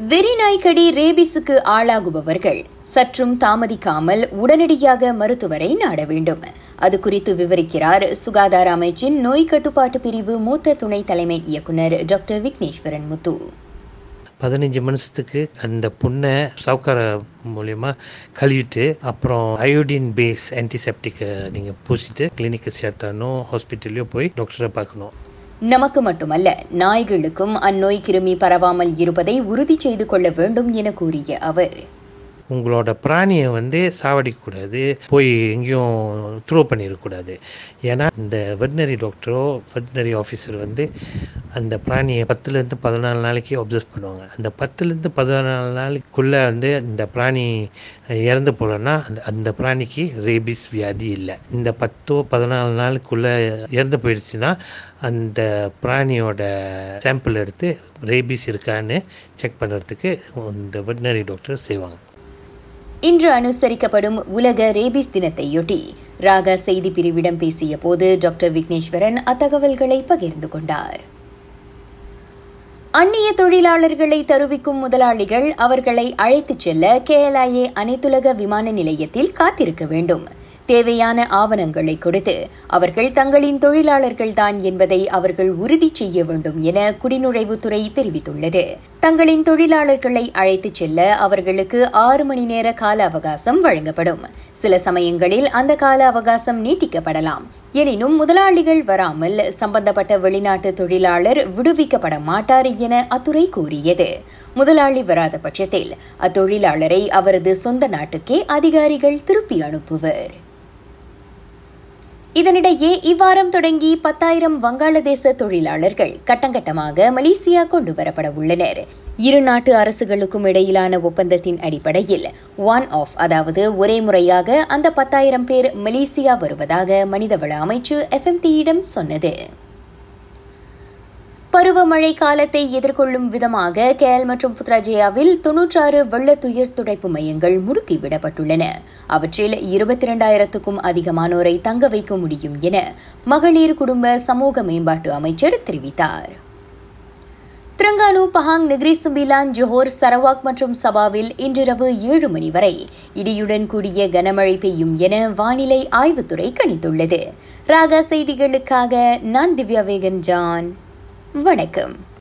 வெறிநாய்க்கடி ரேபிஸுக்கு ஆளாகுபவர்கள் சற்றும் தாமதிக்காமல் உடனடியாக மருத்துவரை நாட வேண்டும். அது குறித்து விவரிக்கிறார் சுகாதார அமைச்சின் நோய் கட்டுப்பாட்டு பிரிவு மூத்த துணை தலைமை இயக்குநர் டாக்டர் விக்னேஸ்வரன் முத்து. பதினஞ்சு நிமிஷத்துக்கு அந்த புண்ணை சவுக்கார மூலயமா கழுவிட்டு அப்புறம் அயோடின் பேஸ் ஆன்டிசெப்டிக்கை நீங்கள் பூசிட்டு கிளினிக்கு சேர்த்தானோ ஹாஸ்பிட்டல்லையோ போய் டாக்டரை பார்க்கணும். நமக்கு மட்டுமல்ல நாய்களுக்கும் அந்நோய் கிருமி பரவாமல் இருப்பதை உறுதி செய்து கொள்ள வேண்டும் என கூறிய அவர். உங்களோட பிராணியை வந்து சாவடிக்கக்கூடாது போய் எங்கேயும் த்ரோ பண்ணிடக்கூடாது. ஏன்னா இந்த வெட்டினரி டாக்டரோ வெட்டினரி ஆஃபீஸர் வந்து அந்த பிராணியை பத்துலேருந்து பதினாலு நாளைக்கு அப்சர்வ் பண்ணுவாங்க. அந்த பத்துலேருந்து பதினாலு நாளைக்குள்ளே வந்து இந்த பிராணி இறந்து போகலன்னா அந்த அந்த பிராணிக்கு ரேபிஸ் வியாதி இல்லை. இந்த பத்தோ பதினாலு நாளுக்குள்ளே இறந்து போயிடுச்சுன்னா அந்த பிராணியோட சாம்பிள் எடுத்து ரேபிஸ் இருக்கான்னு செக் பண்ணுறதுக்கு இந்த வெட்டினரி டாக்டர் செய்வாங்க. இன்று அனுசரிக்கப்படும் உலக ரேபிஸ் தினத்தையொட்டி ராக செய்தி பிரிவிடம் பேசிய போது டாக்டர் விக்னேஸ்வரன் அத்தகவல்களை பகிர்ந்து கொண்டார். அந்நிய தொழிலாளர்களை தருவிக்கும் முதலாளிகள் அவர்களை அழைத்துச் செல்ல கேஎல்ஐஏ அனைத்துலக விமான நிலையத்தில் காத்திருக்க வேண்டும். தேவையான ஆவணங்களை கொடுத்து அவர்கள் தங்களின் தொழிலாளர்கள்தான் என்பதை அவர்கள் உறுதி செய்ய வேண்டும் என குடிநுழைவுத்துறை தெரிவித்துள்ளது. தங்களின் தொழிலாளர்களை அழைத்துச் செல்ல அவர்களுக்கு ஆறு மணி நேர கால அவகாசம் வழங்கப்படும். சில சமயங்களில் அந்த கால அவகாசம் நீட்டிக்கப்படலாம். எனினும் முதலாளிகள் வராமல் சம்பந்தப்பட்ட வெளிநாட்டு தொழிலாளர் விடுவிக்கப்பட மாட்டார் என அத்துறை கூறியது. முதலாளி வராத பட்சத்தில் அத்தொழிலாளரை அவரது சொந்த நாட்டுக்கே அதிகாரிகள் திருப்பி அனுப்புவர். இதனிடையே இவ்வாரம் தொடங்கி பத்தாயிரம் வங்காளதேச தொழிலாளர்கள் கட்டங்கட்டமாக மலேசியா கொண்டு வரப்பட உள்ளனர். இரு நாட்டு அரசுகளுக்கும் இடையிலான ஒப்பந்தத்தின் அடிப்படையில் ஒன் ஆஃப் அதாவது ஒரே முறையாக அந்த பத்தாயிரம் பேர் மலேசியா வருவதாக மனிதவள அமைச்சு எஃப்எம்டியிடம் சொன்னது. பருவமழை காலத்தை எதிர்கொள்ளும் விதமாக கேல் மற்றும் புத்ராஜயாவில் தொன்னூற்றாறு வெள்ள துயர் துடைப்பு மையங்கள் முடுக்கிவிடப்பட்டுள்ளன அவற்றில் இருபத்தி இரண்டாயிரத்துக்கும் அதிகமானோரை தங்க வைக்க முடியும் என மகளிர் குடும்ப சமூக மேம்பாட்டு அமைச்சர் தெரிவித்தார். Terengganu Pahang Negeri Sembilan Johor Sarawak மற்றும் சபாவில் இன்றிரவு ஏழு மணி வரை இடியுடன் கூடிய கனமழை பெய்யும் என வானிலை ஆய்வுத்துறை கணித்துள்ளது. ராகா செய்திகளுக்காக நான் திவ்யா வேகன் ஜான் வணக்கம்.